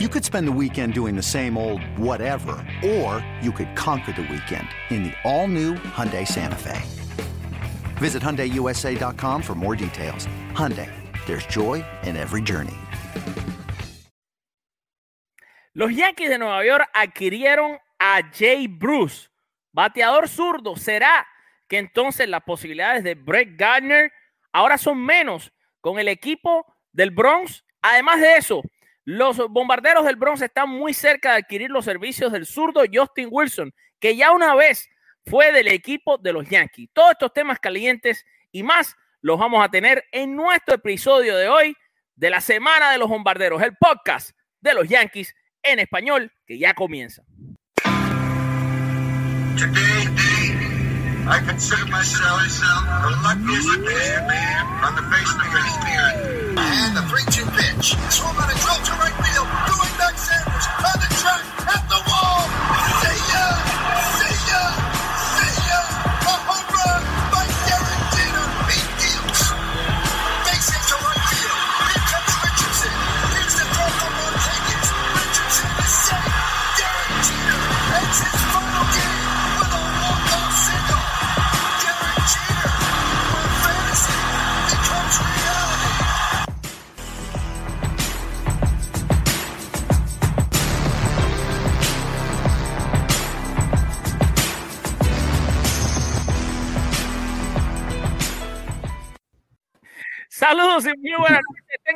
You could spend the weekend doing the same old whatever, or you could conquer the weekend in the all-new Hyundai Santa Fe. Visit HyundaiUSA.com for more details. Hyundai, there's joy in every journey. Los Yankees de Nueva York adquirieron a Jay Bruce, bateador zurdo. ¿Será que entonces las posibilidades de Brett Gardner ahora son menos con el equipo del Bronx? Además de eso, los bombarderos del Bronx están muy cerca de adquirir los servicios del zurdo Justin Wilson, que ya una vez fue del equipo de los Yankees. Todos estos temas calientes y más los vamos a tener en nuestro episodio de hoy de la Semana de los Bombarderos, el podcast de los Yankees en español que ya comienza. And the 3-2 pitch. Swung on a drill to right field. Going back Sanders on the track at the wall.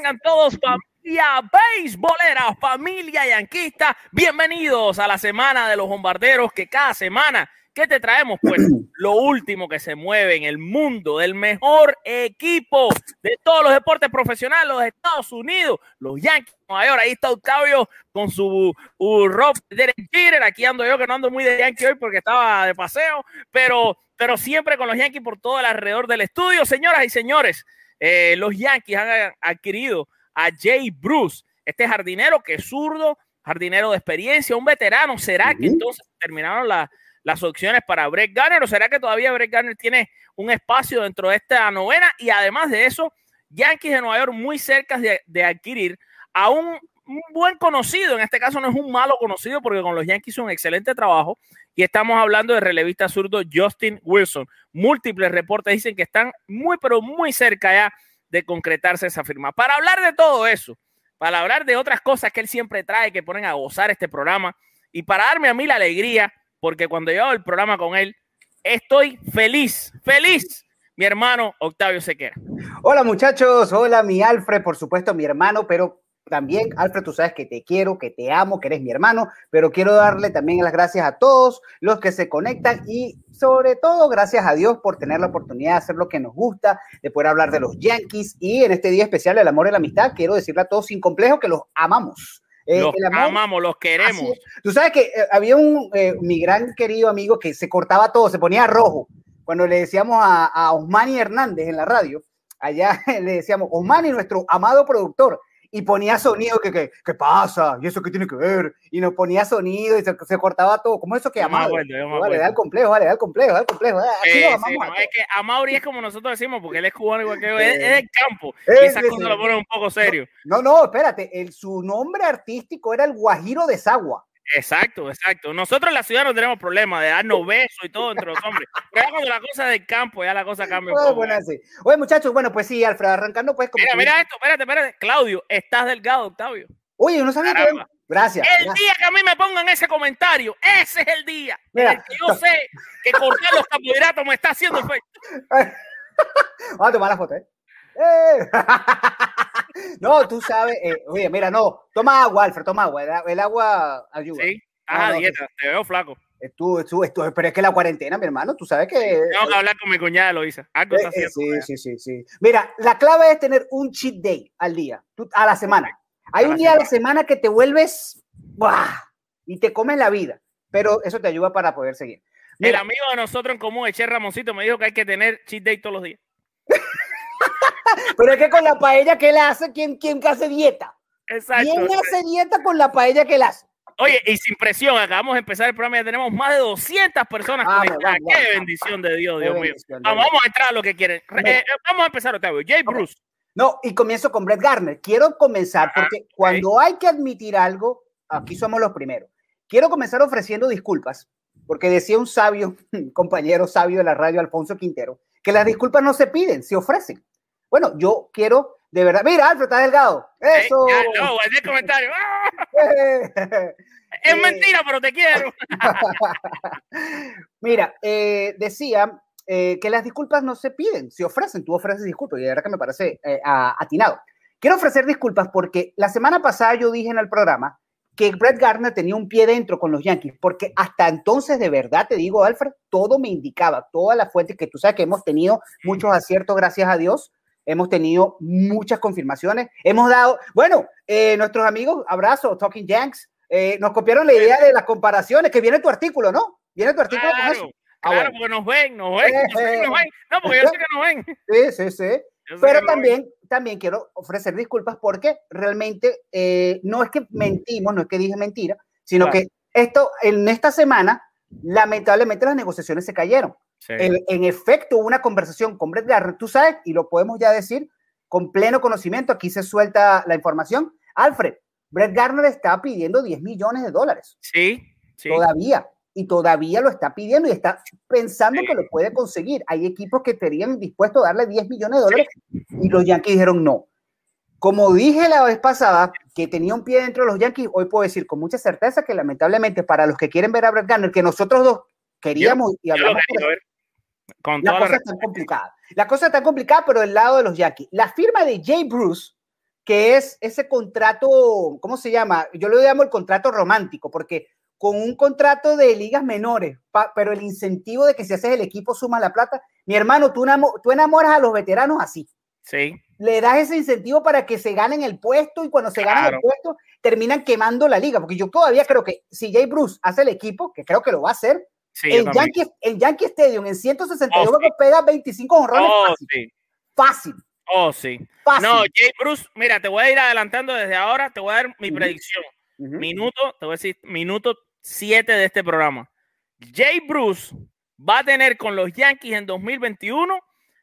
Tengan todos familia beisbolera, familia yanquista. Bienvenidos a la semana de los bombarderos que cada semana ¿Qué te traemos? Pues lo último que se mueve en el mundo del mejor equipo de todos los deportes profesionales, los Estados Unidos, los Yankees de Nueva York. Ahí está Octavio con su uh, de Derek Jeter. Aquí ando yo que no ando muy de Yankee hoy porque estaba de paseo, pero, pero siempre con los Yankees por todo el alrededor del estudio. Señoras y señores, eh, los Yankees han adquirido a Jay Bruce, este jardinero que es zurdo, jardinero de experiencia, un veterano. ¿Será que entonces terminaron la, las opciones para Brett Garner o será que todavía Brett Garner tiene un espacio dentro de esta novena? Y además de eso, Yankees de Nueva York muy cerca de, de adquirir a un, un, buen conocido, en este caso no es un malo conocido porque con los Yankees hizo un excelente trabajo y estamos hablando de relevista zurdo Justin Wilson. Múltiples reportes dicen que están muy pero muy cerca ya de concretarse esa firma. Para hablar de todo eso, para hablar de otras cosas que él siempre trae que ponen a gozar este programa y para darme a mí la alegría porque cuando yo hago el programa con él, estoy feliz, feliz. Mi hermano Octavio Sequera. Hola muchachos, hola mi Alfred, por supuesto mi hermano, pero también Alfred, tú sabes que te quiero, que te amo, que eres mi hermano, pero quiero darle también las gracias a todos los que se conectan y sobre todo gracias a Dios por tener la oportunidad de hacer lo que nos gusta, de poder hablar de los Yankees y en este día especial del amor y la amistad, quiero decirle a todos sin complejo que los amamos. Eh, los amamos, los queremos. Tú sabes que eh, había un, eh, mi gran querido amigo que se cortaba todo, se ponía rojo. Cuando le decíamos a, a Osmani Hernández en la radio, allá le decíamos, Osmani, nuestro amado productor, y ponía sonido que, que, ¿qué pasa? ¿Y eso qué tiene que ver? Y nos ponía sonido y se, se cortaba todo. ¿Cómo eso que amado? Vale, da el complejo, vale, da el complejo, da el complejo. Así sí, no, es que a Mauri es como nosotros decimos, porque él es cubano igual que yo, es, es del campo. sí, cosas sí. lo ponen un poco serio. No, no, espérate, el, su nombre artístico era el Guajiro de Sagua. Exacto, exacto. Nosotros en la ciudad no tenemos problema de darnos besos y todo entre los hombres. Pero ya cuando la cosa del campo, ya la cosa cambia un poco. bueno, sí. Oye, muchachos, bueno, pues sí, Alfred, arrancando pues como Mira, mira esto, espérate, espérate. Claudio, estás delgado, Octavio. Oye, yo no sabía que... Caramba. Gracias. El gracias. día que a mí me pongan ese comentario, ese es el día Mira. en el que yo sé que cortar los carbohidratos me está haciendo efecto. Vamos a tomar la foto, ¿eh? ¡Eh! no, tú sabes, eh, oye, mira, no, toma agua, Alfred, toma agua, el, el agua ayuda. Sí, estás No, dieta, te veo flaco. Tú, tú, tú, pero es que la cuarentena, mi hermano, tú sabes que... Tengo que hablar con mi cuñada, lo hice. Algo está eh, haciendo. sí, sí, sí, sí. Mira, la clave es tener un cheat day al día, a la semana. Hay A un día a la semana que te vuelves ¡buah! y te comes la vida, pero eso te ayuda para poder seguir. El Mira, amigo de nosotros en común, Eche Ramoncito, me dijo que hay que tener cheat day todos los días. Pero es que con la paella que él hace, ¿quién, quién hace dieta? Exacto. ¿Quién hace dieta con la paella que él hace? Oye, y sin presión, acabamos de empezar el programa, ya tenemos más de 200 personas Vamos, conectadas. vamos, Qué vamos, bendición de Dios, Dios mío. Vamos, a entrar a lo que quieren. Re- Mira. eh, vamos a empezar, Octavio. Jay. Bruce, No, y comienzo con Brett Garner. Quiero comenzar porque cuando hay que admitir algo, aquí somos los primeros. Quiero comenzar ofreciendo disculpas, porque decía un sabio, compañero sabio de la radio, Alfonso Quintero, que las disculpas no se piden, se ofrecen. Bueno, yo quiero de verdad. Mira, Alfred está delgado. Eso. no, ese comentario. es mentira, pero te quiero. Mira, eh, decía eh, que las disculpas no se piden, se ofrecen. Tú ofreces disculpas y de verdad que me parece eh, atinado. Quiero ofrecer disculpas porque la semana pasada yo dije en el programa que Brett Gardner tenía un pie dentro con los Yankees, porque hasta entonces, de verdad te digo, Alfred, todo me indicaba, todas las fuentes que tú sabes que hemos tenido muchos aciertos, gracias a Dios, hemos tenido muchas confirmaciones, hemos dado, bueno, eh, nuestros amigos, abrazo, Talking Yanks, eh, nos copiaron la idea de las comparaciones, que viene tu artículo, ¿no? Viene tu artículo claro, con eso. Ah, claro, porque nos ven, nos ven, eh, nos ven. No, porque yo sé que nos ven. Sí, sí, sí. Pero también, también quiero ofrecer disculpas porque realmente no es que mentimos, no es que dije mentira, sino que esto, en esta semana, lamentablemente las negociaciones se cayeron. En, efecto, una conversación con Brett Garner, tú sabes, y lo podemos ya decir con pleno conocimiento, aquí se suelta la información. Alfred, Brett Garner está pidiendo 10 millones de dólares. Sí, sí. Todavía. Y todavía lo está pidiendo y está pensando que lo puede conseguir. Hay equipos que estarían dispuestos a darle 10 millones de dólares y los Yankees dijeron no. Como dije la vez pasada, que tenía un pie dentro de los Yankees, hoy puedo decir con mucha certeza que lamentablemente para los que quieren ver a Brett Garner, que nosotros dos queríamos y hablamos la cosa está complicada. La cosa está complicada, pero del lado de los Yankees. La firma de Jay Bruce, que es ese contrato, ¿cómo se llama? Yo lo llamo el contrato romántico, porque con un contrato de ligas menores, pero el incentivo de que si haces el equipo suma la plata, mi hermano, tú, tú enamoras a los veteranos así. Sí. Le das ese incentivo para que se ganen el puesto y cuando se ganan el puesto terminan quemando la liga, porque yo todavía creo que si Jay Bruce hace el equipo, que creo que lo va a hacer, en, Yankee, en Yankee Stadium, en 162 oh, pega 25 honrones oh, fácil. Sí. Fácil. Oh, sí. No, Jay Bruce, mira, te voy a ir adelantando desde ahora, te voy a dar mi predicción. Minuto, te voy a decir, minuto 7 de este programa. Jay Bruce va a tener con los Yankees en 2021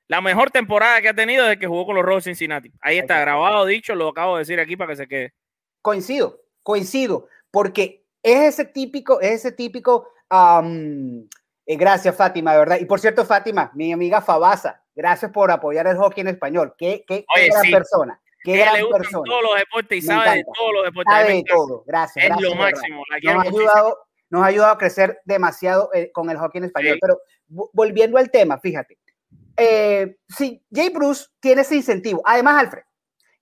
la mejor temporada que ha tenido desde que jugó con los Rojos Cincinnati. Ahí está grabado, dicho, lo acabo de decir aquí para que se quede. Coincido, coincido, porque es ese típico, es ese típico eh, gracias, Fátima, de verdad. Y por cierto, Fátima, mi amiga Fabasa, gracias por apoyar el hockey en español. Qué, qué, gran persona. Qué gran persona. todos los deportes y sabe de todos los deportes. Sabe de todo. Gracias. Es lo máximo. nos, ha ayudado, nos ha ayudado a crecer demasiado eh, con el hockey en español. Pero volviendo al tema, fíjate. Eh, sí, Jay Bruce tiene ese incentivo. Además, Alfred,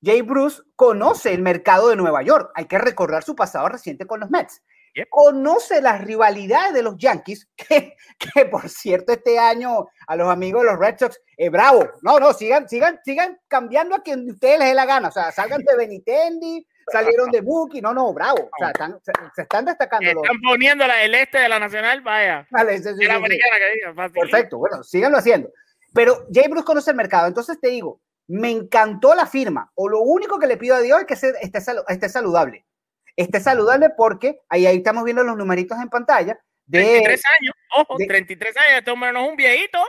Jay Bruce conoce el mercado de Nueva York. Hay que recordar su pasado reciente con los Mets. Conoce las rivalidades de los Yankees, que, que, por cierto este año a los amigos de los Red Sox, eh, bravo, no, no, sigan, sigan, sigan cambiando a quien ustedes les dé la gana, o sea, salgan de Benitendi, salieron de Buki, no, no, bravo, o sea, están, se, están destacando. Están poniendo el este de la Nacional, vaya. Vale, la americana que diga, Perfecto, bueno, síganlo haciendo. Pero Jay Bruce conoce el mercado, entonces te digo, me encantó la firma, o lo único que le pido a Dios es que esté, esté saludable esté saludable porque ahí, ahí estamos viendo los numeritos en pantalla. De, 33 años, ojo, 33 años, este hombre no es un viejito.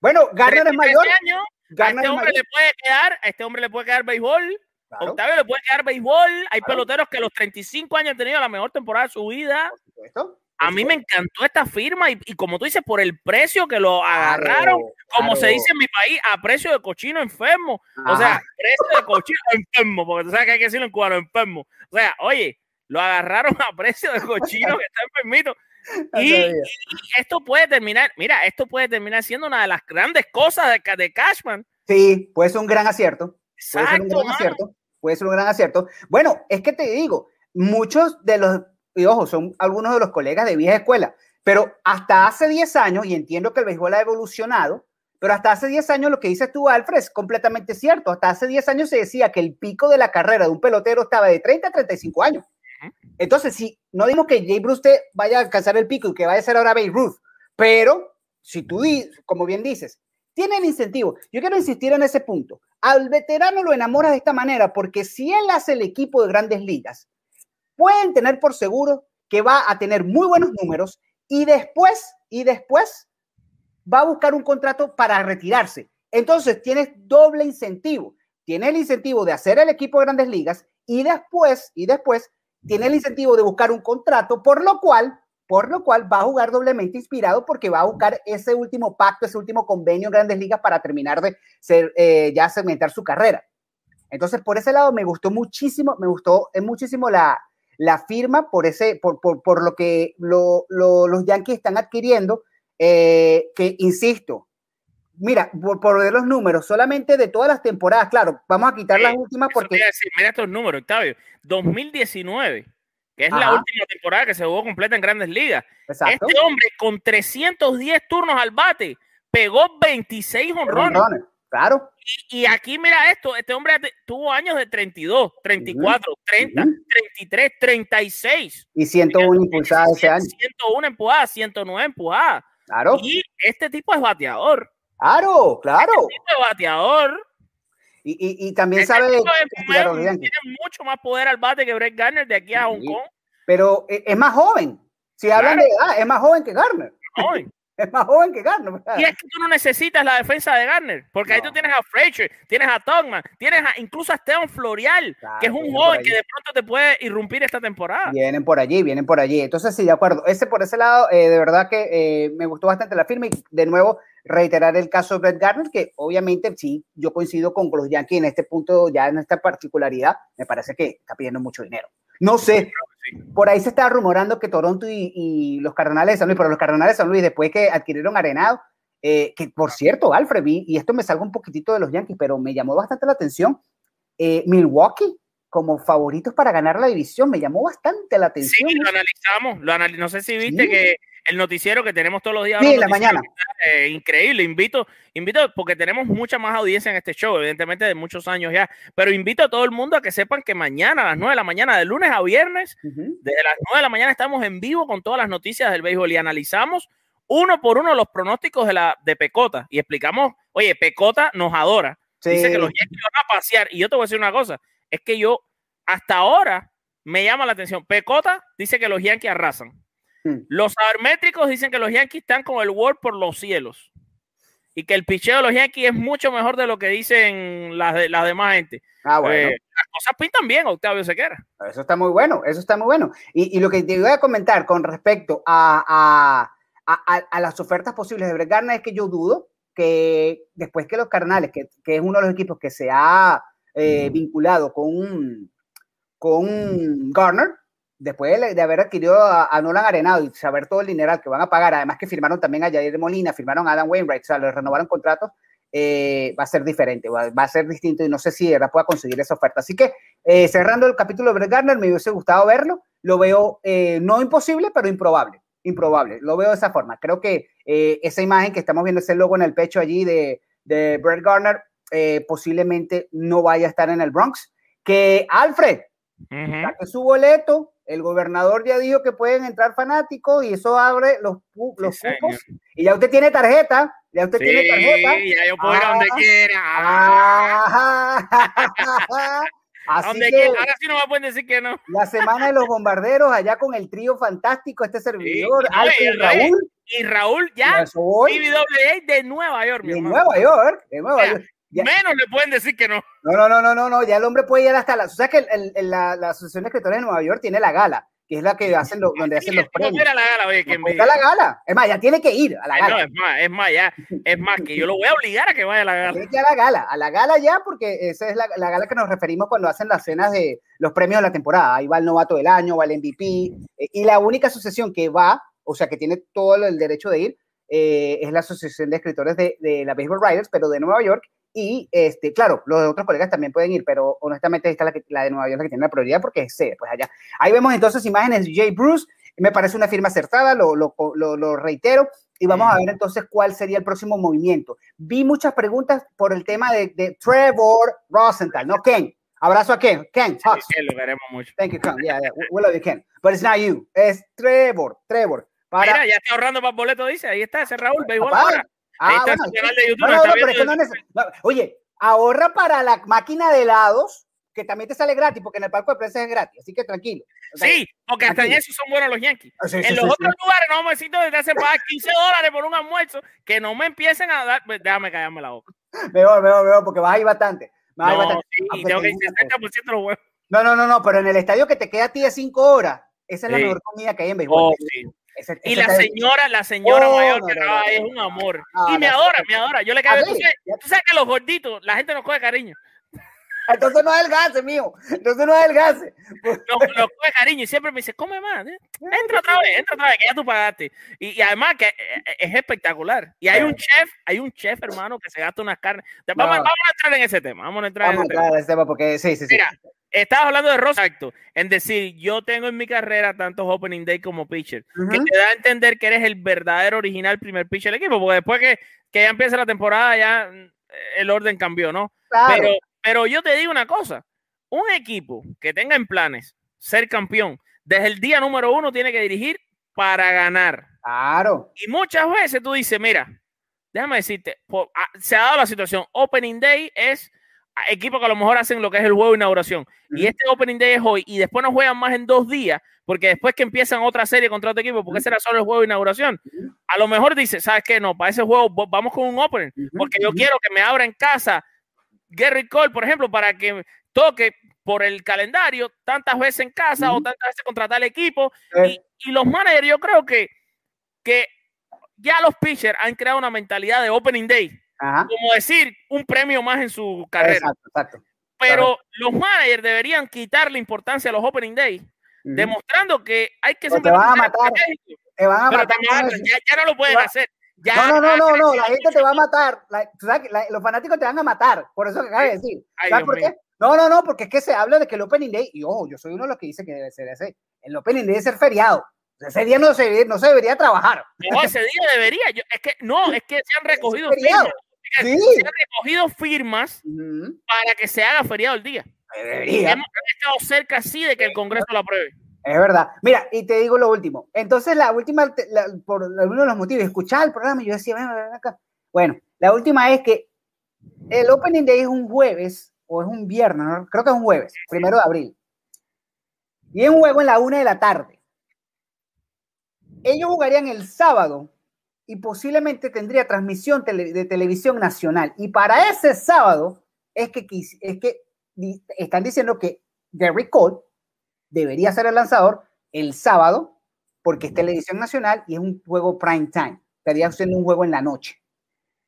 Bueno, Garner es mayor. Años, a este hombre le puede quedar, a este hombre le puede quedar béisbol. Octavio le puede quedar béisbol. Hay peloteros que a los 35 años han tenido la mejor temporada de su vida. A mí me encantó esta firma y, como tú dices, por el precio que lo agarraron, como se dice en mi país, a precio de cochino enfermo. O sea, precio de cochino enfermo, porque tú sabes que hay que decirlo en cubano, enfermo. O sea, oye, lo agarraron a precio de cochino que está enfermito. Y, y, esto puede terminar, mira, esto puede terminar siendo una de las grandes cosas de, de Cashman. Sí, puede ser un gran acierto. Puede ser un gran acierto. Puede ser un gran acierto. Bueno, es que te digo, muchos de los y ojo, son algunos de los colegas de vieja escuela, pero hasta hace 10 años, y entiendo que el béisbol ha evolucionado, pero hasta hace 10 años lo que dices tú, Alfred, es completamente cierto. Hasta hace 10 años se decía que el pico de la carrera de un pelotero estaba de 30 a 35 años. Entonces, si no digo que Jay Bruce vaya a alcanzar el pico y que vaya a ser ahora Babe Ruth, pero si tú, como bien dices, tiene el incentivo. Yo quiero insistir en ese punto. Al veterano lo enamora de esta manera porque si él hace el equipo de grandes ligas, pueden tener por seguro que va a tener muy buenos números y después, y después va a buscar un contrato para retirarse. Entonces tienes doble incentivo. tiene el incentivo de hacer el equipo de grandes ligas y después, y después tiene el incentivo de buscar un contrato, por lo cual, por lo cual va a jugar doblemente inspirado porque va a buscar ese último pacto, ese último convenio en grandes ligas para terminar de ser, eh, ya segmentar su carrera. Entonces, por ese lado me gustó muchísimo, me gustó es muchísimo la, la firma por, ese, por, por, por lo que lo, lo, los Yankees están adquiriendo, eh, que insisto, mira, por, por, ver los números, solamente de todas las temporadas, claro, vamos a quitar Sí, las últimas porque... Decir, mira estos números, Octavio. 2019, que es Ajá. la última temporada que se jugó completa en grandes ligas. Exacto. Este hombre con 310 turnos al bate pegó 26 honrones. Honrones, Claro. Y, y aquí mira esto, este hombre tuvo años de 32, 34, 30, Ujú. 33, 36. Y 101 impulsadas ese año. 101 empujadas, 109 empujadas. Claro. Y este tipo es bateador. Claro, claro. Este tipo es bateador. Y, y, y también Este sabe tipo es- Yankees. tiene mucho más poder al bate que Brett Garner de aquí a Hong Sí. Kong. Pero e- es más joven. Si hablan Claro. de edad, es más joven que Garner. Ay, Es más joven que Garner. Y es que tú no necesitas la defensa de Garner, porque ahí tú tienes a Frazier, tienes a Togman, tienes a, incluso a Esteban Florial, Claro, que es un joven que de pronto te puede irrumpir esta temporada. Vienen por allí, vienen por allí. Entonces, sí, de acuerdo. Ese por ese lado, eh, de verdad que eh, me gustó bastante la firma y de nuevo reiterar el caso de Brett Garner, que obviamente sí, yo coincido con los Yankees en este punto, ya en esta particularidad, me parece que está pidiendo mucho dinero. No sé, por ahí se estaba rumorando que Toronto y, y los Cardenales de San Luis, pero los Cardenales de San Luis, después que adquirieron Arenado, eh, que por cierto, Alfred, vi, y esto me salga un poquitito de los Yankees, pero me llamó bastante la atención, eh, Milwaukee como favoritos para ganar la división, me llamó bastante la Sí, atención. lo analizamos, lo anali- no sé si viste Sí. que el noticiero que tenemos todos los días. Sí, la mañana. eh, increíble, invito, invito, porque tenemos mucha más audiencia en este show, evidentemente de muchos años ya, pero invito a todo el mundo a que sepan que mañana a las 9 de la mañana, de lunes a viernes, desde las 9 de la mañana estamos en vivo con todas las noticias del béisbol y analizamos uno por uno los pronósticos de la de Pecota y explicamos, oye, Pecota nos adora. Dice Sí. que los Yankees van a pasear. Y yo te voy a decir una cosa, es que yo hasta ahora me llama la atención. Pecota dice que los Yankees arrasan. Hmm. Los sabermétricos dicen que los Yankees están con el World por los cielos. Y que el picheo de los Yankees es mucho mejor de lo que dicen las, de, las demás gente. Ah, bueno. Eh, las cosas pintan bien, Octavio Sequera. Eso está muy bueno, eso está muy bueno. Y, y lo que te voy a comentar con respecto a, a, a, a- a las ofertas posibles de Brett Garner es que yo dudo que después que los Carnales, que, que es uno de los equipos que se ha eh, vinculado con, con Garner, después de, de haber adquirido a, a Nolan Arenado y saber todo el dineral que van a pagar, además que firmaron también a Jair Molina, firmaron a Adam Wainwright, o sea, les renovaron contratos, eh, va a ser diferente, va, va a ser distinto y no sé si de verdad pueda conseguir esa oferta. Así que eh, cerrando el capítulo de Brett Garner, me hubiese gustado verlo. Lo veo eh, no imposible, pero improbable. Improbable. Lo veo de esa forma. Creo que esa imagen que estamos viendo, ese logo en el pecho allí de, de Brett Garner, posiblemente no vaya a estar en el Bronx. Que Alfred, saque su boleto. El gobernador ya dijo que pueden entrar fanáticos y eso abre los, los Sí, cupos. Y ya usted tiene tarjeta. Ya usted tiene tarjeta. Sí, ya yo puedo ir a donde Ah. quiera. Ajá. A Así donde que quiera. Ahora sí no me pueden decir que no. la semana de los bombarderos allá con el trío fantástico, este servidor, Alfred y- Raúl, Y Raúl ya, a eso voy, BBWA de Nueva York, mi de. Nueva York, de Nueva. York. Ya- Menos le pueden decir que no. No, no, no, no, no, no, ya el hombre puede ir hasta la, o sea que el- la, la Asociación de Escritores de Nueva York tiene la gala, que es la que hacen los, donde hacen los premios. fuera a la gala, oye, que No, está la gala, es más, ya tiene que ir a la Ay, no, gala. es más, es más, ya, es más, que yo lo voy a obligar a que vaya a la gala. Tiene que ir a la gala, a la gala ya, porque esa es la, la gala que nos referimos cuando hacen las cenas de los premios de la temporada. Ahí va el novato del año, va el MVP, eh, y la única asociación que va, o sea, que tiene todo el derecho de ir, eh, es la Asociación de Escritores de, de la Baseball Writers, pero de Nueva York. Y, este, claro, los otros colegas también pueden ir, pero honestamente esta es la, que, la de Nueva York la que tiene la prioridad porque es sede, pues allá. Ahí vemos entonces imágenes de Jay Bruce, me parece una firma acertada, lo, lo, lo, lo reitero, y vamos a ver entonces cuál sería el próximo movimiento. Vi muchas preguntas por el tema de, de Trevor Rosenthal, ¿no? Ken. Abrazo a Ken. Ken, Hawks. Sí, lo veremos mucho. Thank you, Ken. Yeah, yeah. We- love you, Ken. But it's not you. Es Trevor. Trevor. Para. Mira, ya está ahorrando para el boleto, dice. Ahí está ese Raúl, béisbol ahora. Ahí Ah, bueno, de YouTube. no, pero es que no no, Oye, ahorra para la máquina de helados, que también te sale gratis, porque en el palco de prensa es gratis, así que tranquilo. O sea, Sí, porque hasta en eso son buenos los Yankees. sí, sí, en los sí. otros lugares no me necesito desde hace pagar 15 dólares por un almuerzo que no me empiecen a dar. pues, déjame callarme la boca. Mejor, mejor, mejor, porque vas a ir bastante. Ay, No, bata- sí, aunque tengo te que diga, 60% de los huevos. No, no, no, no, pero en el estadio que te queda a ti de cinco horas, esa es la mejor comida que hay en béisbol. Oh, Ese- Y la señora, la señora Oh, mayor que no, no, es un amor. no, y me adora, me adora. Yo le Ah, caigo. Tú tú sabes que los gorditos, la gente nos coge cariño. Entonces no adelgace, mío. Entonces no adelgace. Nos, nos coge cariño y siempre me dice, come más. ¿eh? Entra otra vez, entra otra vez, que ya tú pagaste. Y, y además que eh, eh, es espectacular. Y hay un chef, hay un chef, hermano, que se gasta unas carnes. Vamos, vamos a entrar en ese tema. Vamos a entrar Vamos a en tema. entrar a ese tema porque sí, sí, sí. Estabas hablando de Rosa, exacto, en decir, yo tengo en mi carrera tantos opening day como pitcher, que te da a entender que eres el verdadero original primer pitcher del equipo, porque después que, que ya empieza la temporada, ya mm, el orden cambió, ¿no? Claro. Pero, pero yo te digo una cosa, un equipo que tenga en planes ser campeón, desde el día número uno tiene que dirigir para ganar. Claro. Y muchas veces tú dices, mira, déjame decirte, ah, se ha dado la situación, Opening Day es equipos que a lo mejor hacen lo que es el juego de inauguración. Y este Opening Day es hoy, y después no juegan más en dos días, porque después que empiezan otra serie contra otro equipo, porque ese era solo el juego de inauguración, a lo mejor dice, ¿sabes qué? No, para ese juego vamos con un Opening, porque yo quiero que me abra en casa Gary Cole, por ejemplo, para que toque por el calendario tantas veces en casa o tantas veces contra tal equipo. Eh, Y, y los managers, yo creo que, que ya los pitchers han creado una mentalidad de Opening Day, Ajá. como decir un premio más en su carrera. Exacto, exacto. Pero los managers deberían quitarle importancia a los Opening Day, Ujú. demostrando que hay que O te van a matar. Te van a Pero matar. ya, ya no lo pueden hacer. Ya, No, no, no, no, no, la gente te va a matar. La- tú sabes que la- los fanáticos te van a matar. Por eso que acabas de decir. Ay, ¿Sabes Dios por mío. qué? No, no, no, porque es que se habla de que el Opening Day, y ojo, yo soy uno de los que dice que debe ser ese. El Opening Day debe ser feriado. Ese día no se, no se debería trabajar. No, ese día debería. Yo, es que no, es que se han recogido feriado. firmas. Sí. Se han recogido firmas para que se haga feriado el día. Debería. Hemos estado cerca así de que el Congreso lo apruebe. Es verdad. Mira, y te digo lo último. Entonces, la última, la- por uno de los motivos, escuchaba el programa y yo decía, ven, ven acá. Bueno, la última es que el Opening Day es un jueves o es un viernes, ¿no? creo que es un jueves, primero de abril. Y es un juego en la una de la tarde. Ellos jugarían el sábado y posiblemente tendría transmisión tele- de televisión nacional. Y para ese sábado es que, es que están diciendo que Gary Cole debería ser el lanzador el sábado porque es televisión nacional y es un juego prime time. Estaría siendo un juego en la noche.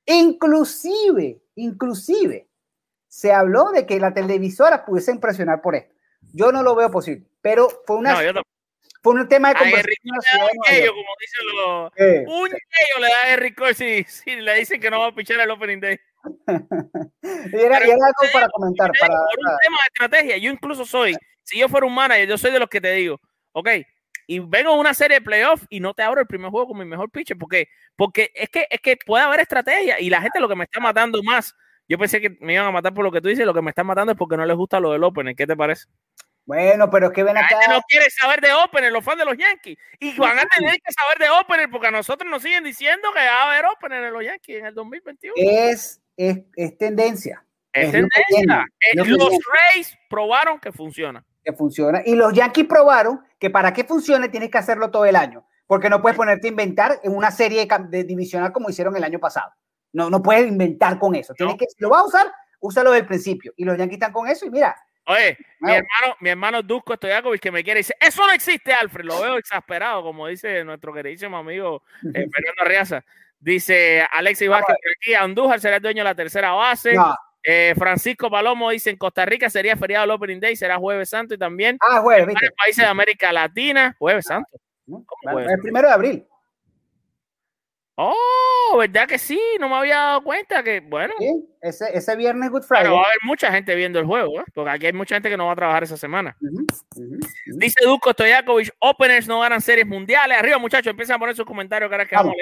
Inclusive, inclusive, se habló de que la televisora pudiese presionar por esto. Yo no lo veo posible, pero fue, una, No, yo tampoco. Fue un tema de A conversación. Yello, York. como dicen los. Eh, Un yello le da a Gary Cole si, si le dicen que no va a pichar el Opening Day. y era, Pero y era algo para comentar. Para, por un tema de estrategia, yo incluso soy, si yo fuera un manager, yo soy de los que te digo, ok, y vengo a una serie de playoffs y no te abro el primer juego con mi mejor pitcher, porque, porque es que es que puede haber estrategia y la gente lo que me está matando más, yo pensé que me iban a matar por lo que tú dices, lo que me está matando es porque no les gusta lo del Opener, ¿qué te parece? Bueno, pero es que ven La gente acá. no quiere saber de Opener, los fans de los Yankees, y van a tener que saber de Opener porque a nosotros nos siguen diciendo que va a haber Opener en los Yankees en el 2021. Es, es, es tendencia. Es es tendencia. Eh, lo Los. Rays probaron que funciona. que funciona. Y los Yankees probaron que para que funcione tienes que hacerlo todo el año, porque no puedes ponerte a inventar en una serie de, divisional como hicieron el año pasado. No, no puedes inventar con eso. Tienes No. que, si lo vas a usar, úsalo desde el principio. Y los Yankees están con eso y mira, Oye, mi hermano, mi hermano Dusko Stoyakovich que me quiere dice, eso no existe, Alfred. Lo veo exasperado, como dice nuestro queridísimo amigo eh, Fernando Arriaza. Dice Alexis Vázquez aquí, Andújar será el dueño de la tercera base. no. Eh, Francisco Palomo dice, en Costa Rica sería feriado el Opening Day, será Jueves Santo y también Ah, jueves, en países de América Latina, Jueves Santo. ¿Cómo jueves? El primero de abril. Oh, ¿verdad que sí? No me había dado cuenta que, bueno, ¿sí? Ese, ese viernes Good Friday. pero va a haber mucha gente viendo el juego, ¿eh? porque aquí hay mucha gente que no va a trabajar esa semana. Dice Dusko Stojakovic, openers no ganan series mundiales. Arriba, muchachos, empiezan a poner sus comentarios que ahora que vamos,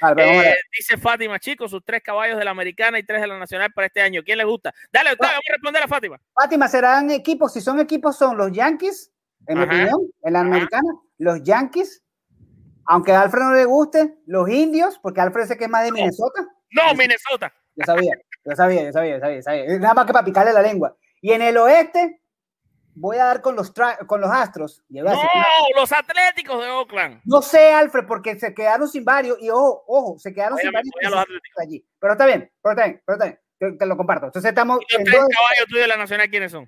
Vamos. a leer. Vale, Eh, dice Fátima, chicos, sus tres caballos de la americana y tres de la nacional para este año. ¿Quién le gusta? Dale, Octavio, vamos a responder a Fátima. Fátima, serán equipos, si son equipos, son los Yankees, en mi opinión, en la americana, los Yankees, aunque a Alfred no le guste, los indios, porque Alfred sé que es más de Minnesota. No, Minnesota. Yo sabía, yo sabía, yo sabía, yo sabía, yo sabía. Nada más que para picarle la lengua. Y en el oeste, voy a dar con los, con los Astros. No, los Atléticos de Oakland. No sé, Alfred, porque se quedaron sin varios. Y ojo, ojo, se quedaron sin varios allí. Pero está bien, pero está bien, pero está bien. te, te lo comparto. Entonces estamos ¿Y los en tres dos- caballos tuyos de la Nacional quiénes son?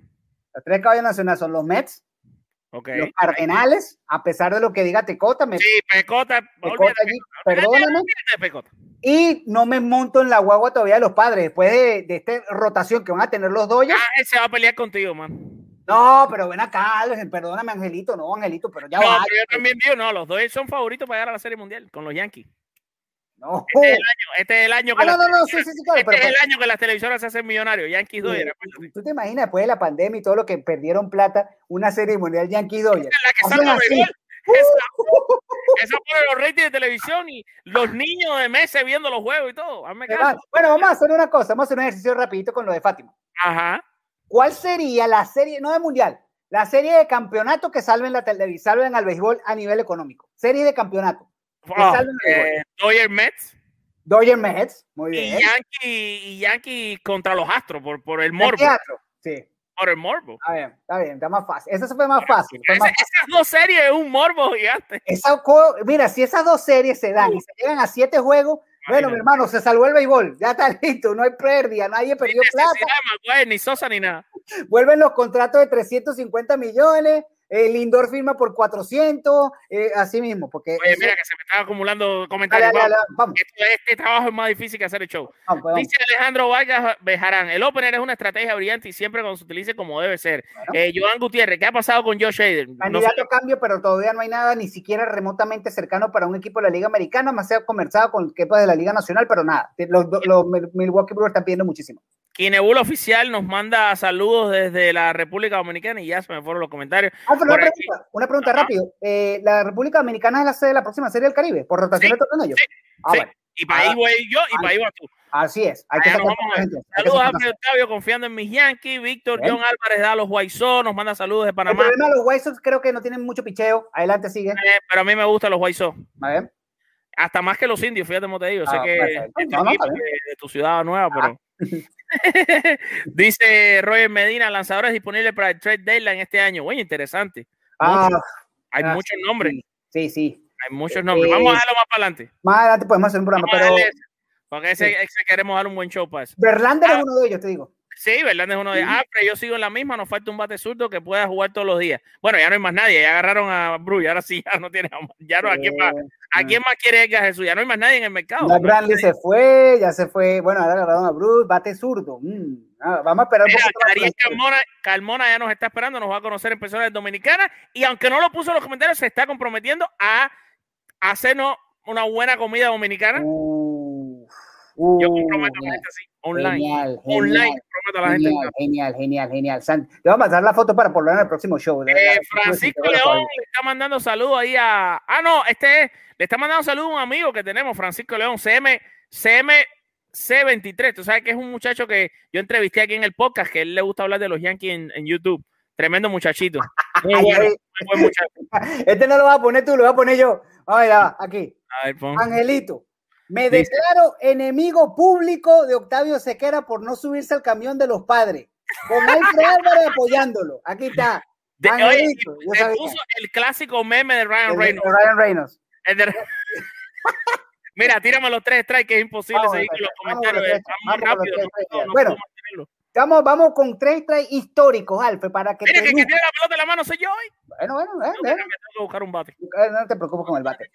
los tres caballos nacionales son los Mets, Los Cardenales, a pesar de lo que diga Tecota, me, Sí, Pecota. Pecota allí, perdóname. Olvídate de Pecota. y no me monto en la guagua todavía de los padres después de, de esta rotación que van a tener los Dodgers. Ah, él se va a pelear contigo, man. No, pero ven acá, perdóname, Angelito, no, Angelito, pero ya No, va. pero yo también digo, no, los dos son favoritos para llegar a la Serie Mundial con los Yankees. No, Este es el año, este es el año que Ah, no, no, no, sí, sí, sí, claro, Este pero- es el año que las televisoras se hacen millonarios. 2 era ¿Tú te imaginas después de la pandemia y todo lo que perdieron plata, una serie mundial Yankee Dodgers? la que béisbol. Esa, esa pone los ratings de televisión y los niños de meses viendo los juegos y todo. Hazme caso. Bueno, vamos a hacer una cosa, vamos a hacer un ejercicio rapidito con lo de Fátima. Ajá. ¿Cuál sería la serie, no de mundial, la serie de campeonato que salven la televisión, salven al béisbol a nivel económico? Serie de campeonato. El eh, Dodgers Mets Dodgers Mets, muy y bien. Yankee, y Yankee contra los Astros por, por el El morbo. teatro, Sí, Por el morbo. está bien, está bien, está más fácil. Esa fue más fácil. fue más esas dos series es un morbo gigante. Esa mira, si esas dos series se dan y se llegan a siete juegos, bueno, mi hermano, se salvó el béisbol, ya está listo, no hay pérdida, nadie perdió plata, Maguire, ni Sosa ni nada. vuelven los contratos de 350 millones, el Lindor firma por 400, eh, así mismo, porque... Oye, eso- mira que se me estaba acumulando Dale, comentarios. dale, dale, Vamos. vamos, Esto- Este trabajo es más difícil que hacer el show. vamos, vamos. Dice Alejandro Vargas Bejarán, el opener es una estrategia brillante y siempre cuando se utilice como debe ser. Bueno. Eh, Joan Gutiérrez, ¿qué ha pasado con Josh Hader? No. Candidato a cambio, pero todavía no hay nada ni siquiera remotamente cercano para un equipo de la Liga Americana, más se ha conversado con equipos de la Liga Nacional, pero nada, los, los Milwaukee Brewers están pidiendo muchísimo. Kinebula Oficial nos manda saludos desde la República Dominicana y ya se me fueron los comentarios. Ah, una pregunta, una pregunta rápido. Eh, ¿La República Dominicana es la sede de la próxima Serie del Caribe? ¿Por rotación Sí, de ellos? sí, Ah, sí. bueno, Y para ahí Ah. voy yo y Ah. para ahí vas tú. así es. Hay que Saludos a Octavio confiando en mis Yankees. Víctor. John Álvarez da a los White Sox, nos manda saludos de El Panamá. problema de los White Sox creo que no tienen mucho picheo. Adelante, sigue. Eh, pero a mí me gustan los White Sox. A ver. Hasta más que los indios, fíjate cómo te digo. Sé Ah, que perfecto. es tu No, no, de tu ciudad nueva, pero. Dice Roger Medina, lanzadores disponibles para el trade deadline este año. Oye, interesante. Ah, Hay ah, muchos nombres. sí, Sí. Hay muchos nombres. Vamos a dejarlo más para adelante. Más adelante podemos hacer un programa, Vamos pero porque ese, ese queremos darle un buen show para eso. Verlander Ah. es uno de ellos, te digo. Sí, ¿verdad? Es uno de. Ah, pero yo sigo en la misma, nos falta un bate zurdo que pueda jugar todos los días. Bueno, ya no hay más nadie, ya agarraron a Bruce, ahora sí, ya no tiene. Ya no, ¿a quién más, Eh, ¿a quién más quiere Edgar Jesús? Ya no hay más nadie en el mercado. Jack Granley se fue, ya se fue. Bueno, ahora agarraron a Bruce, bate zurdo. Mm, vamos a esperar un esto. Carmona, Carmona ya nos está esperando, nos va a conocer en personas dominicanas y aunque no lo puso en los comentarios, se está comprometiendo a hacernos una buena comida dominicana. Uh, Yo comprometo a la gente así, online. Genial, Online, genial, comprometo a la gente. genial, genial, genial, genial. San- Le vamos a mandar la foto para ponerla en el próximo show. de Eh. Francisco León le está mandando saludos ahí a. Ah, no, este es- le está mandando saludos a un amigo que tenemos, Francisco León, CM, CM C23. Tú sabes que es un muchacho que yo entrevisté aquí en el podcast, que a él le gusta hablar de los Yankees en, en YouTube. Tremendo muchachito. Muy Ay, bueno, ay. muy buen muchacho. Este no lo vas a poner tú, lo voy a poner yo. A ver, aquí. A ver, pon. Angelito. Me Dice- declaro enemigo público de Octavio Sequera por no subirse al camión de los padres. Con Alfred Álvarez apoyándolo. Aquí está. De- oye, sabía. puso el clásico meme de Ryan El Reynolds. de Ryan Reynolds. El de- Mira, tírame los tres strikes, que es imposible Vamos, seguir con los comentarios. Vamos strikes, los rápido. tres no strikes. no Bueno. Vamos, vamos con tres trays históricos, Alfred, para que Mira, te que, que tiene la pelota en la mano soy yo hoy. Bueno, bueno, eh, eh, tengo que buscar un bate. eh, no te preocupes con el bate.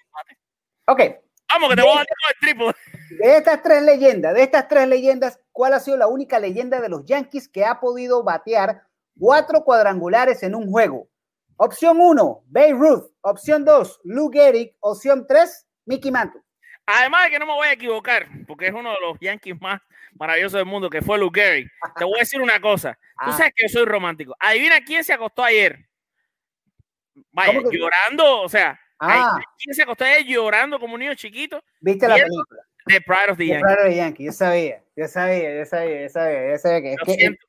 Ok, Vamos, que te voy a dar con el triple. de estas tres leyendas, de estas tres leyendas, ¿cuál ha sido la única leyenda de los Yankees que ha podido batear cuatro cuadrangulares en un juego? Opción 1, Babe Ruth. Opción 2, Lou Gehrig. Opción 3, Mickey Mantle. Además de que no me voy a equivocar, porque es uno de los Yankees más maravillosos del mundo, que fue Luke Gehrig. Te voy a decir una cosa. Tú Ah. sabes que yo soy romántico. Adivina quién se acostó ayer. Vaya, ¿Cómo que- llorando, o sea, Ah. quién se acostó llorando como un niño chiquito. ¿Viste la película? The Pride of the The Yankees. Pride of the Yankees, Yo sabía, yo sabía, yo sabía, yo sabía, yo sabía que es Lo que siento.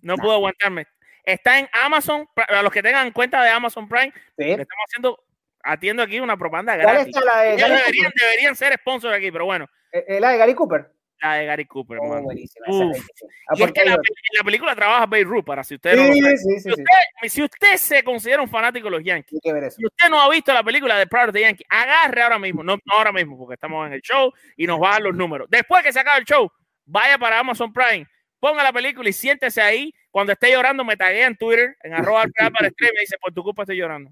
No puedo aguantarme. Está en Amazon. Para los que tengan cuenta de Amazon Prime, sí. le estamos haciendo, atiendo aquí una propaganda ¿Cuál gratis. la de deberían, deberían ser sponsor aquí, pero bueno, Eh, eh, la de Gary Cooper. La de Gary Cooper, Oh, buenísima. Ah, Y es porque que la, la película trabaja Babe Ruth, para si usted no lo Sí, sí, sí, Si usted, si usted se considera un fanático de los Yankees, si usted no ha visto la película de Pride of the Yankees, agarre ahora mismo, no, no ahora mismo, porque estamos en el show y nos bajan los números. Después que se acabe el show, vaya para Amazon Prime, ponga la película y siéntese ahí. Cuando esté llorando, me taguea en Twitter, en arroba para y me dice, por tu culpa estoy llorando.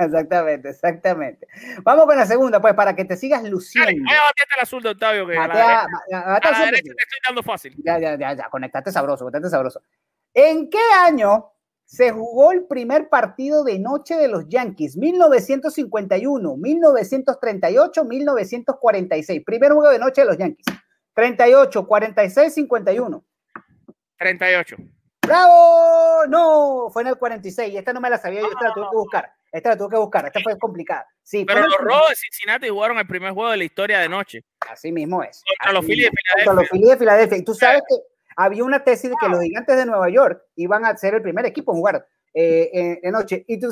exactamente, exactamente. Vamos con la segunda, pues, para que te sigas luciendo. Dale, voy a batearte el azul de Octavio, que a la derecha, a la te estoy dando fácil. Ya, ya, ya, ya, conectate sabroso, conectate sabroso. ¿En qué año se jugó el primer partido de noche de los Yankees? 1951, 1938, 1946. Primer juego de noche de los Yankees. 38, 46, 51. 38. ¡Bravo! No, fue en el 46. Esta no me la sabía yo, esta la tuve que buscar. Esta la tuve que buscar, esta fue complicada. Sí, Pero los Rojos de Cincinnati jugaron el primer juego de la historia de noche. Así mismo es. Contra los Phillies de mismo, Contra los Filadelfia. Phillies de Filadelfia. Y tú sabes que había una tesis de que los gigantes de Nueva York iban a ser el primer equipo en jugar eh, en, en noche. Y tú,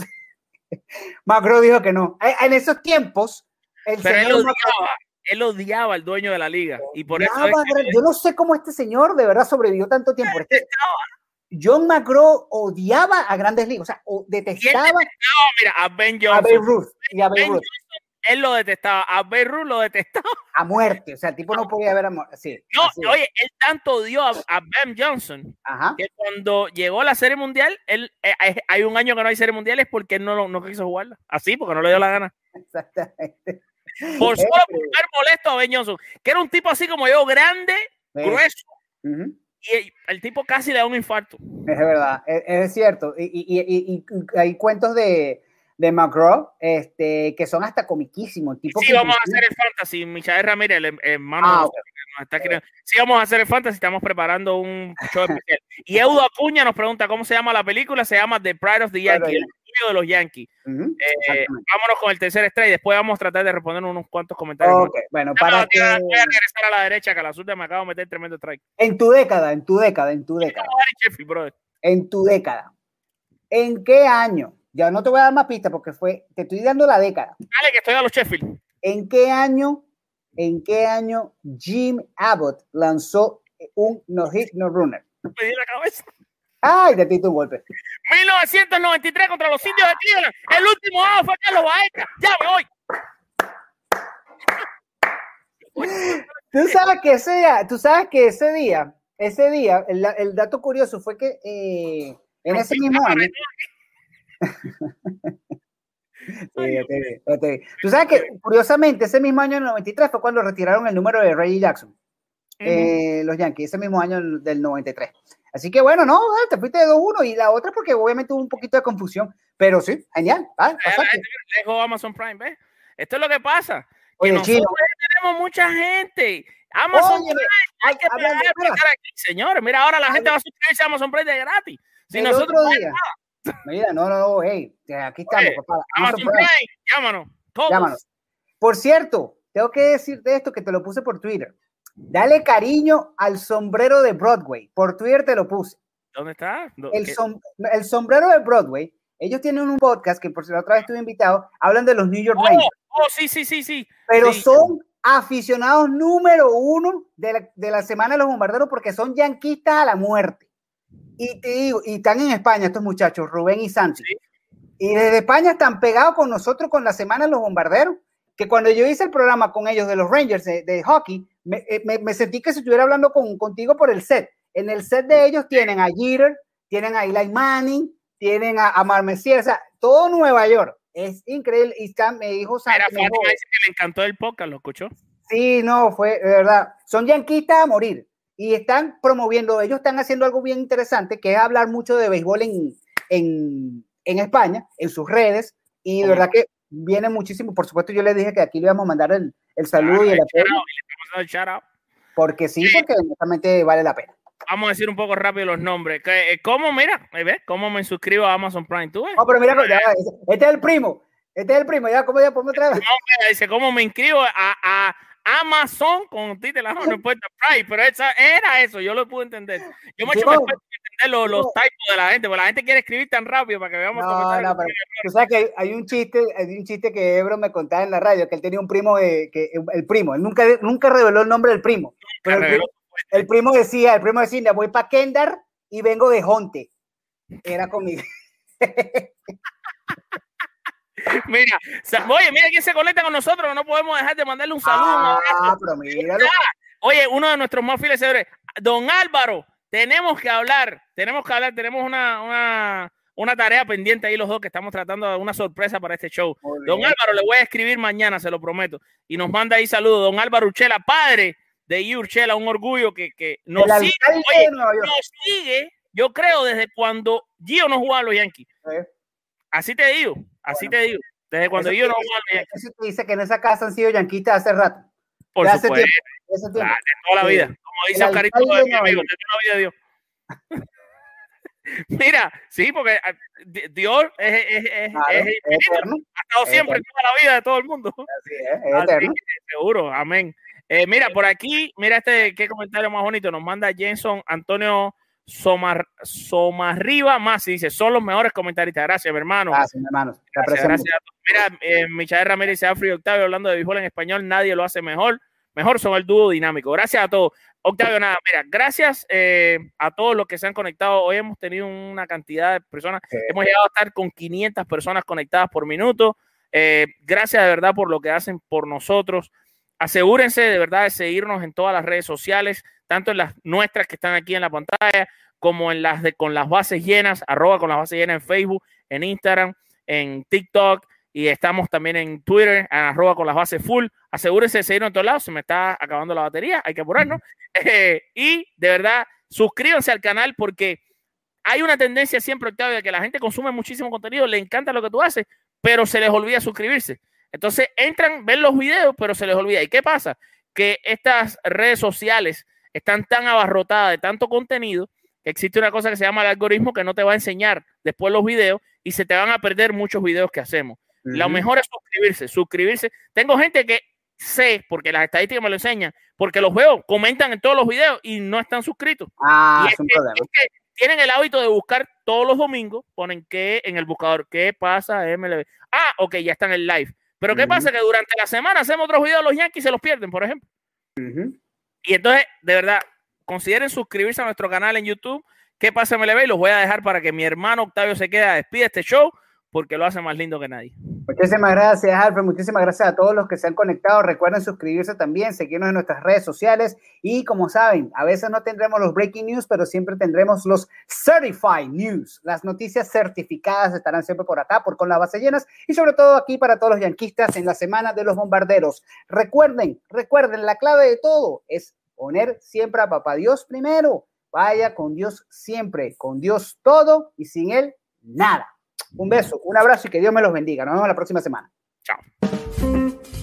Macro dijo que no. En esos tiempos, el Pero él señor odiaba, él odiaba al dueño de la liga. Y por eso odiaba, es que- yo no sé cómo este señor de verdad sobrevivió tanto tiempo. John McGraw odiaba a Grandes Ligas, o sea, o detestaba No, mira, a Ben a Johnson. Ruth y a Ben Ruth Johnson, él lo detestaba. A Ben Ruth lo detestaba. a muerte. O sea, el tipo no podía ver a muerte. Sí, No, así oye, él tanto odió a, a Ben Johnson Ajá. que cuando llegó a la Serie Mundial, él, eh, hay un año que no hay Serie Mundial es porque él no, no quiso jugarla. Así, porque no le dio la gana. Exactamente. Por solo que- por ver molesto a Ben Johnson, que era un tipo así como yo, grande, Sí. grueso, Ujú. y el tipo casi le da un infarto. Es verdad, es, es cierto. Y, y- y- y- hay cuentos de, de McGraw este, que son hasta comiquísimos. Tipo Sí, que vamos a hacer el fantasy. Michael Ramírez, el hermano, Ah, nos está creando. Sí, vamos a hacer el fantasy. Estamos preparando un show especial. Y Eudo Acuña nos pregunta cómo se llama la película. Se llama The Pride of the Yankees, de los Yankees. Ujú, Eh, exactamente. vámonos con el tercer strike. Después vamos a tratar de responder unos cuantos comentarios. más. Ok, bueno, Ya para que voy a regresar a la derecha, que a la suya me acabo de meter tremendo strike. en tu década, en tu década, en tu década, en tu década, ¿en qué año? Ya no te voy a dar más pistas porque fue, te estoy dando la década. Dale, que estoy a los Sheffield. ¿En qué año, en qué año Jim Abbott lanzó un no hit no runner? Me di la cabeza. Ay, te tito un golpe. 1993 contra los indios de Cleveland. El último out fue Carlos Baeta. Ya me voy. Tú sabes que ese día, tú sabes que ese día, ese día, el, el dato curioso fue que eh, en ese mismo año. Sí, te. Tú sabes que curiosamente ese mismo año, en el 93, fue cuando retiraron el número de Reggie Jackson, eh, los Yankees, ese mismo año del 93. Así que bueno, no, eh, te fuiste de 2-1 y la otra porque obviamente hubo un poquito de confusión, pero sí, genial. ah, pasaste. gente Dejó Amazon Prime, ¿ves? Esto es lo que pasa. Que Oye, nosotros Chino. tenemos mucha gente. Amazon Oye, Prime, hay que pagar aquí, señores. Mira, ahora la gente va a suscribirse a Amazon Prime de gratis. Si El nosotros otro día, mira, no, no, no, hey, aquí estamos, papá. Amazon Amazon Prime. Prime, llámanos. Todos. Llámanos. Por cierto, tengo que decirte esto que te lo puse por Twitter. Dale cariño al sombrero de Broadway. Por Twitter te lo puse. ¿Dónde está? ¿Dó- El, qué? som- el sombrero de Broadway, ellos tienen un podcast que por si la otra vez estuve invitado, hablan de los New York Oh, Rangers, oh, sí, sí, sí, sí. pero sí. son aficionados número uno de la, de la semana de los bombarderos porque son yanquistas a la muerte. Y te digo, y están en España estos muchachos, Rubén y. Sí. Y desde España están pegados con nosotros con la semana de los bombarderos, que cuando yo hice el programa con ellos de los Rangers de, de hockey, me, eh, me- me sentí que si estuviera hablando con, contigo por el set. En el set de ellos tienen a Jeter, tienen a Eli Manning, tienen a, a Mar Messier, o sea, todo Nueva York. Es increíble. Y está- me dijo Mira, me dijo, Fátima dice que le encantó el podcast, ¿lo escuchó? Sí, no, fue de verdad. Son yanquistas a morir y están promoviendo, ellos están haciendo algo bien interesante, que es hablar mucho de béisbol en, en, en España, en sus redes, y de verdad que viene muchísimo. Por supuesto, yo les dije que aquí le íbamos a mandar el, el saludo y el Ah, apoyo, y el porque sí, porque honestamente vale la pena. Vamos a decir un poco rápido los nombres. Eh, ¿Cómo, mira, ¿ves? ¿Cómo me suscribo a Amazon Prime? ¿Tú ves? No, pero mira, ya, este es el primo, este es el primo, ya, como ya ponme otra vez? No, mira, dice, ¿cómo me inscribo a, a Amazon con mano? No importa, Prime, pero esa, era eso, yo lo pude entender. Yo me he hecho entender los, los typos de la gente, porque la gente quiere escribir tan rápido para que veamos No, no, pero tú sabes que hay, un chiste, hay un chiste que Ebro me contaba en la radio, que él tenía un primo, de, que el primo, él nunca, nunca reveló el nombre del primo, pero el primo, el primo decía, el primo decía, voy para Kendar y vengo de Jonte. Era conmigo. Mira, oye, mira quién se conecta con nosotros, no podemos dejar de mandarle un saludo. Ah, pero míralo. oye, uno de nuestros más fieles don Álvaro, tenemos que hablar, tenemos que hablar, tenemos una, una, una tarea pendiente ahí los dos que estamos tratando de una sorpresa para este show. Muy Don bien. Álvaro, le voy a escribir mañana, se lo prometo. Y nos manda ahí saludos. Don Álvaro Urchela, padre de. Urchela, un orgullo que, que nos sigue, oye, nos sigue, yo creo, desde cuando Gio no jugaba a los Yankees. ¿eh? Así te digo, así Bueno. te digo. Desde cuando Eso Gio no jugaba a los Yankees. Eso te dice que en esa casa han sido yanquistas hace rato. Por hace supuesto, tiempo, de hace tiempo. claro, de toda la vida. Como dice Oscarito, mi amigo, toda la vida de Dios. Mira, sí, porque ah, Di- Dios es, es, es, Claro, es es infinito, eterno. ha estado es siempre en toda la vida de todo el mundo. Así es, es Así eterno. que, seguro, amén. Eh, mira, por aquí, mira este, qué comentario más bonito. Nos manda Jenson Antonio Somar, Somarriba más y dice: Son los mejores comentaristas. Gracias, mi hermano. Gracias, mi hermano. Gracias, a todos. Mira, eh, Michael Ramírez dice Afro y Octavio hablando de béisbol en español, nadie lo hace mejor. Mejor son el dúo dinámico. Gracias a todos. Octavio, nada, mira, gracias eh, a todos los que se han conectado. Hoy hemos tenido una cantidad de personas. Sí. Hemos llegado a estar con 500 personas conectadas por minuto. Eh, gracias de verdad por lo que hacen por nosotros. Asegúrense de verdad de seguirnos en todas las redes sociales, tanto en las nuestras que están aquí en la pantalla, como en las de con las bases llenas, arroba con las bases llenas en Facebook, en Instagram, en TikTok y estamos también en Twitter, en arroba con las bases full. Asegúrense de seguirnos en todos lados, se me está acabando la batería, hay que apurarnos. Eh, y de verdad, suscríbanse al canal porque hay una tendencia siempre, Octavio, de que la gente consume muchísimo contenido, le encanta lo que tú haces, pero se les olvida suscribirse. Entonces entran, ven los videos, pero se les olvida. ¿Y qué pasa? Que estas redes sociales están tan abarrotadas de tanto contenido que existe una cosa que se llama el algoritmo que no te va a enseñar después los videos y se te van a perder muchos videos que hacemos. Lo mejor es suscribirse, suscribirse. Tengo gente que sé, porque las estadísticas me lo enseñan, porque los veo, comentan en todos los videos y no están suscritos. Ah, Y es un que- problema. es que tienen el hábito de buscar todos los domingos, ponen que en el buscador, ¿qué pasa MLB? Ah, ok, ya está en el live. Pero ¿qué pasa? Que durante la semana hacemos otros videos de los Yankees y se los pierden, por ejemplo. Y entonces, de verdad, consideren suscribirse a nuestro canal en YouTube. ¿Qué pasa MLB? Y los voy a dejar para que mi hermano Octavio se quede a despide este show porque lo hace más lindo que nadie. Muchísimas gracias, Alfred. Muchísimas gracias a todos los que se han conectado. Recuerden suscribirse también, seguirnos en nuestras redes sociales. Y como saben, a veces no tendremos los breaking news, pero siempre tendremos los certified news. Las noticias certificadas estarán siempre por acá, por con las bases llenas. Y sobre todo aquí para todos los yanquistas en la semana de los bombarderos. Recuerden, recuerden, la clave de todo es poner siempre a Papá Dios primero. Vaya con Dios siempre, con Dios todo y sin Él nada. Un beso, un abrazo y que Dios me los bendiga. Nos vemos la próxima semana. Chao.